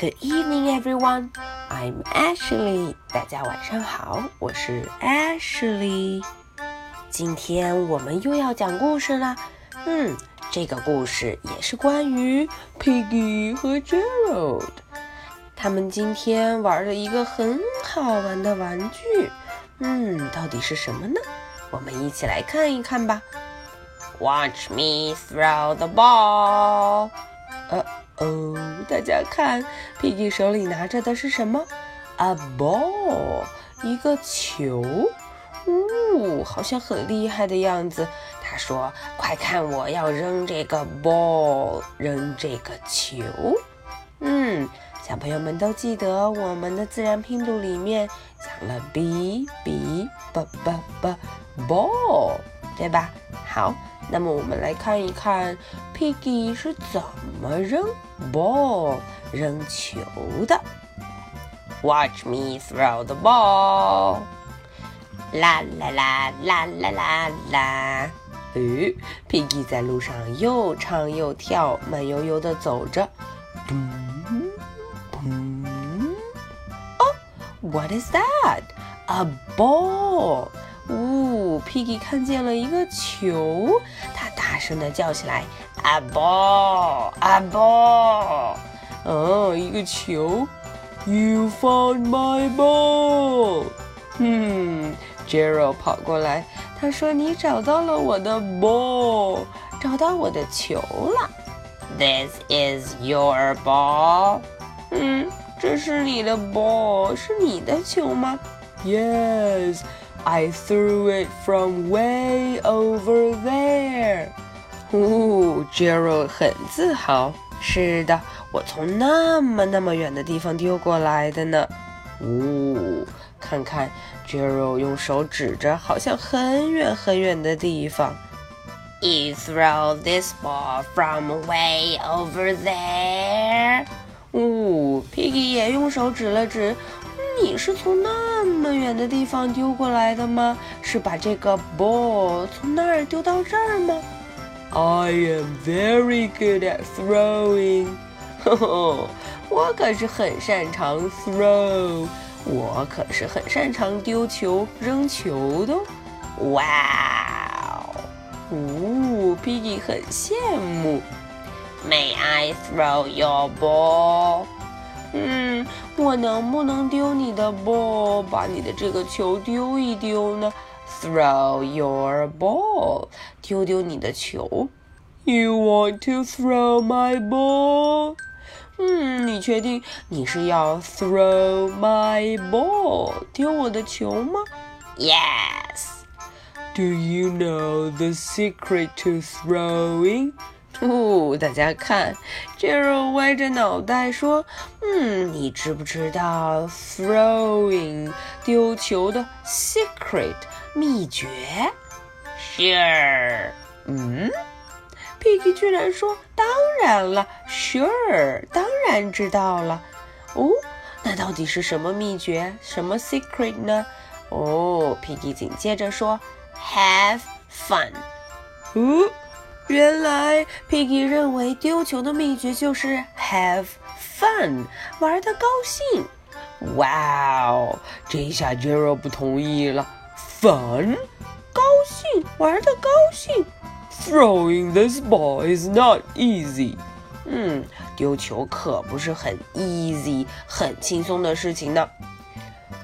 Good evening, everyone. I'm Ashley. 大家晚上好，我是 Ashley。今天我们又要讲故事了。嗯，这个故事也是关于 Piggy 和 Gerald。他们今天玩了一个很好玩的玩具。嗯，到底是什么呢？我们一起来看一看吧。Watch me throw the ball. 呃哦，大家看 pp 手里拿着的是什么？A ball，一个球。呜，好像很厉害的样子。他说：“快看，我要扔这个 ball，扔这个球。”嗯，小朋友们都记得我们的自然拼读里面讲了 b b b b b ball，对吧？好。那么我们来看一看，Piggy 是怎么扔 ball 扔球的。Watch me throw the ball！啦啦啦啦啦啦啦！诶，Piggy 在路上又唱又跳，慢悠悠地走着。嘣嘣！哦，What is that？A ball！呜，Piggy 看见了一个球，他大声的叫起来：“A ball, a ball！” 哦，一个球！You found my ball！嗯，Gerald 跑过来，他说：“你找到了我的 ball，找到我的球了。”This is your ball。嗯，这是你的 ball，是你的球吗？Yes。I threw it from way over there. 哦，Gerald 很自豪。是的，我从那么那么远的地方丢过来的呢。哦，看看 Gerald 用手指着，好像很远很远的地方。You throw this ball from way over there. 哦，Piggy 也用手指了指。你是从那么远的地方丢过来的吗？是把这个 ball 从那儿丢到这儿吗？I am very good at throwing。呵呵，我可是很擅长 throw，我可是很擅长丢球、扔球的。哇哦，呜，Piggy 很羡慕。May I throw your ball？嗯，我能不能丢你的 ball，把你的这个球丢一丢呢？Throw your ball，丢丢你的球。You want to throw my ball？嗯，你确定你是要 throw my ball，丢我的球吗？Yes。Do you know the secret to throwing？哦，大家看，Jero 歪着脑袋说：“嗯，你知不知道 throwing 丢球的 secret 秘诀？”Sure。嗯，Piggy 居然说：“当然了，Sure，当然知道了。”哦，那到底是什么秘诀？什么 secret 呢？哦，Piggy 紧接着说：“Have fun。”哦。原来，Piggy 认为丢球的秘诀就是 have fun，玩的高兴。哇哦，这一下 Gerald 不同意了。Fun，高兴，玩的高兴。Throwing this ball is not easy。嗯，丢球可不是很 easy，很轻松的事情呢。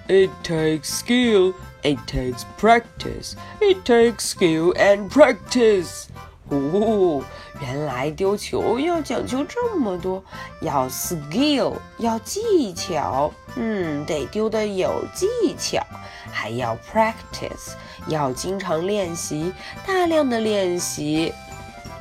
It takes skill. It takes practice. It takes skill and practice. 哦，原来丢球要讲究这么多，要 skill，要技巧，嗯，得丢的有技巧，还要 practice，要经常练习，大量的练习。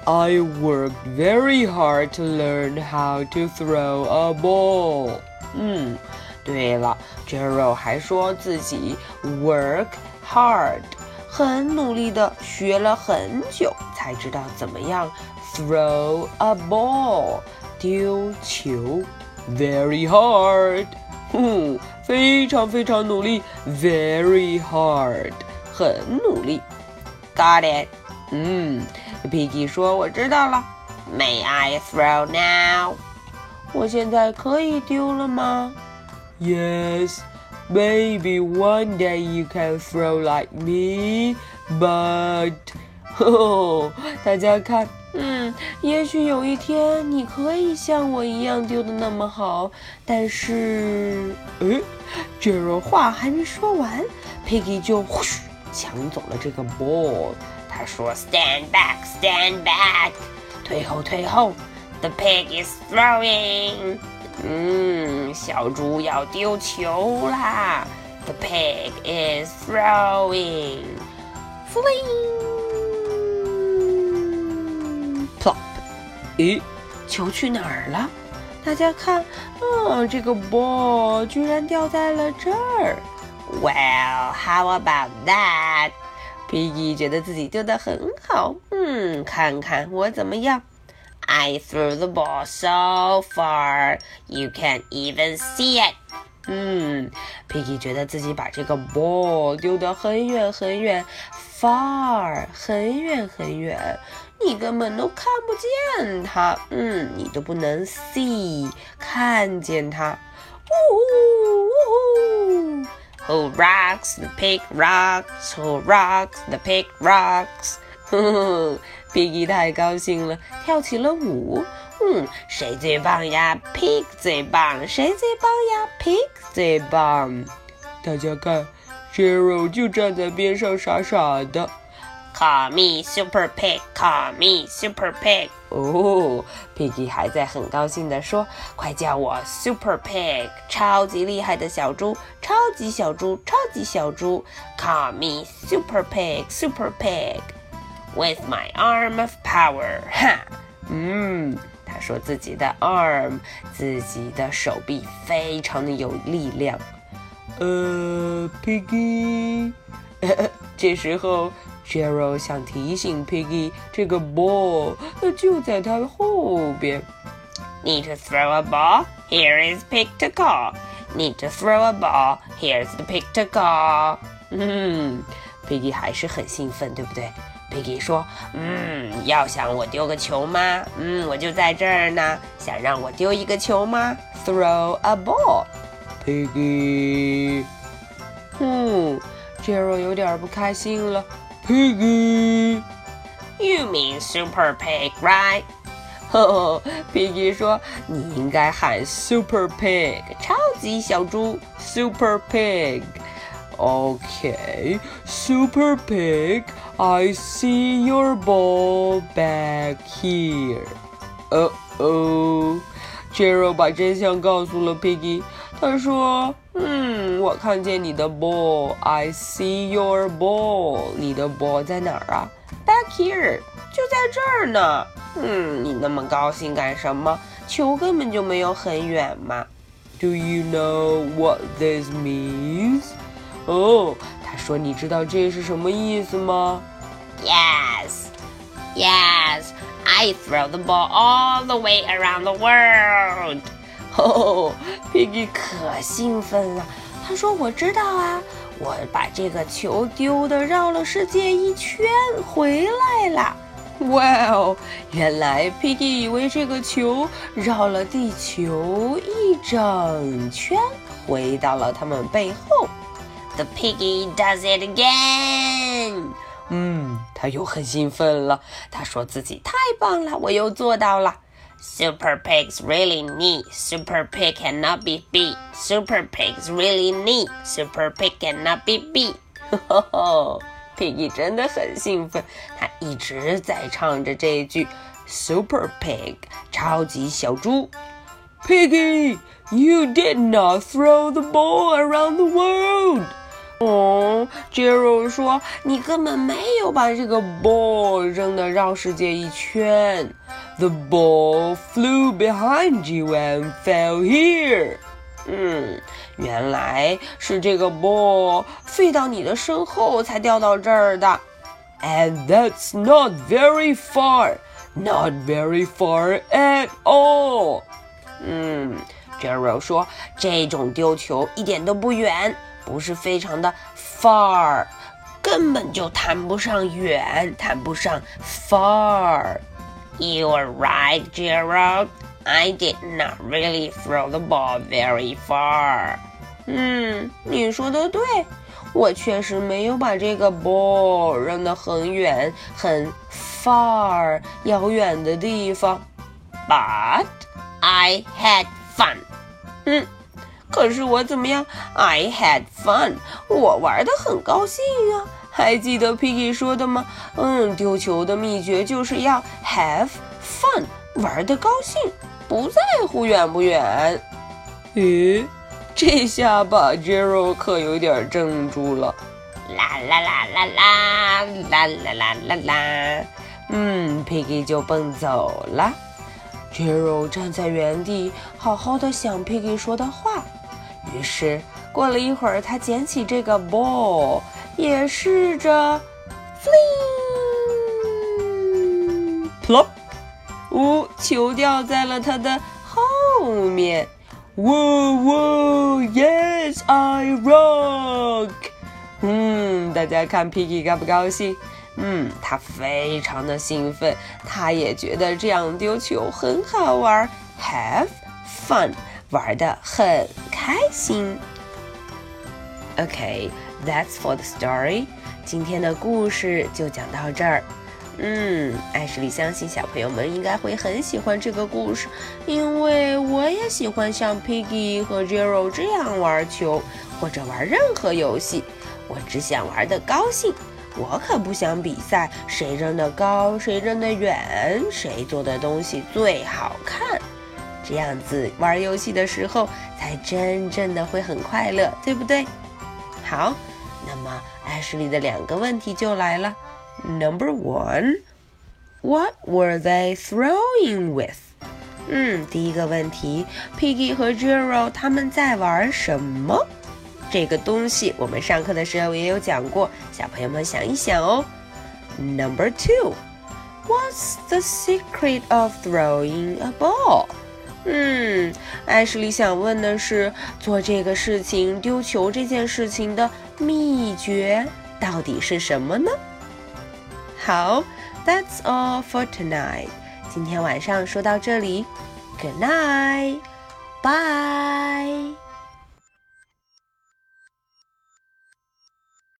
I worked very hard to learn how to throw a ball。嗯，对了，Gerald 还说自己 work hard。很努力的学了很久，才知道怎么样 throw a ball 丢球，very hard，哼，非常非常努力，very hard，很努力，got it，嗯，P G 说我知道了，May I throw now？我现在可以丢了吗？Yes, maybe one day you can throw like me, but 大家看，嗯，也许有一天你可以像我一样丢的那么好，但是，哎，这若话还没说完，Piggy 就呼嘘抢走了这个 ball。他说：“Stand back, stand back，退后，退后。The pig is throwing，嗯，小猪要丢球啦。The pig is throwing，fling。” plop，咦，球去哪儿了？大家看，嗯，这个 ball 居然掉在了这儿。Well, how about that? Piggy 觉得自己丢的很好。嗯，看看我怎么样。I threw the ball so far, you can't even see it. 嗯，Piggy 觉得自己把这个 ball 丢得很远很远，far 很远很远，你根本都看不见它。嗯，你都不能 see 看见它。呜呜！Who rocks the pig rocks? Who rocks the pig rocks? ，Piggy 太高兴了，跳起了舞。嗯，谁最棒呀？Pig 最棒。谁最棒呀？Pig 最棒。大家看，Zero 就站在边上傻傻的。Call me Super Pig. Call me Super Pig. 哦，Piggy 还在很高兴地说：“快叫我 Super Pig，超级厉害的小猪，超级小猪，超级小猪。Call me Super Pig. Super Pig. With my arm of power. 哈，嗯。”他说自己的 arm，自己的手臂非常的有力量。呃，Piggy，这时候 Gerald 想提醒 Piggy，这个 ball 就在他后边。Need to throw a ball? Here is pig to call. Need to throw a ball? Here's the pig to call. 嗯，Piggy 还是很兴奋，对不对 ？Piggy 说：“嗯，要想我丢个球吗？嗯，我就在这儿呢。想让我丢一个球吗？Throw a ball, Piggy。嗯，Gerald 有点不开心了。Piggy，You mean Super Pig, right？呵呵，Piggy 说：你应该喊 Super Pig，超级小猪，Super Pig。” Okay, Super Pig, I see your ball back here. Uh oh, Gerald 把真相告诉了 Piggy。他说：“嗯，我看见你的 ball. I see your ball. 你的 ball 在哪儿啊？Back here，就在这儿呢。嗯，你那么高兴干什么？球根本就没有很远嘛。Do you know what this means？” 哦，他说：“你知道这是什么意思吗？”Yes, yes, I throw the ball all the way around the world. 哦，Piggy 可兴奋了。他说：“我知道啊，我把这个球丢的绕了世界一圈回来了。”哇哦，原来 Piggy 以为这个球绕了地球一整圈，回到了他们背后。The piggy does it again。嗯，他又很兴奋了。他说自己太棒了，我又做到了。Super pigs really neat. Super pig cannot be beat. Super pigs really neat. Super pig cannot be beat. 呵呵，Piggy 真的很兴奋，他一直在唱着这句 Super pig，超级小猪。Piggy, you did not throw the ball around the world. 哦，Jero 说你根本没有把这个 ball 扔的绕世界一圈。The ball flew behind you and fell here。嗯，原来是这个 ball 飞到你的身后才掉到这儿的。And that's not very far, not very far at all。嗯，Jero 说这种丢球一点都不远。 不是非常的 far，根本就谈不上远，谈不上 far。You're right, Gerald. I did not really throw the ball very far. 嗯，你说的对，我确实没有把这个 ball 扔得很远，很 far 遥远的地方。But I had fun. 嗯， 可是我怎么样？I had fun. 我玩的很高兴啊。还记得 Piggy 说的吗？嗯，丢球的秘诀就是要 have fun，玩的高兴，不在乎远不远。咦？这下把 Jero 可有点怔住了，啦啦啦啦啦啦啦啦啦啦，嗯，Piggy 就蹦走了。Jero 站在原地，好好的想 Piggy 说的话。于是过了一会儿，他捡起这个 ball，也试着 fling，plop，呜，球掉在了他的后面。Whoa, whoa, yes, I rock！嗯，大家看 Piggy 高不高兴？嗯，他非常的兴奋，他也觉得这样丢球很好玩，have fun，玩的很开心。Okay，that's for the story。今天的故事就讲到这儿。嗯，艾什莉相信小朋友们应该会很喜欢这个故事，因为我也喜欢像 Piggy 和 Jero 这样玩球，或者玩任何游戏。我只想玩的高兴，我可不想比赛谁扔得高，谁扔得远，谁做的东西最好看。这样子玩游戏的时候才真正的会很快乐，对不对？好，那么艾什莉的两个问题就来了。Number one, what were they throwing with? 嗯，第一个问题，Piggy 和 Jero 他们在玩什么？这个东西我们上课的时候也有讲过，小朋友们想一想哦。Number two, what's the secret of throwing a ball? 嗯，艾什莉想问的是，做这个事情丢球这件事情的秘诀到底是什么呢？好，That's all for tonight。今天晚上说到这里，Good night，bye。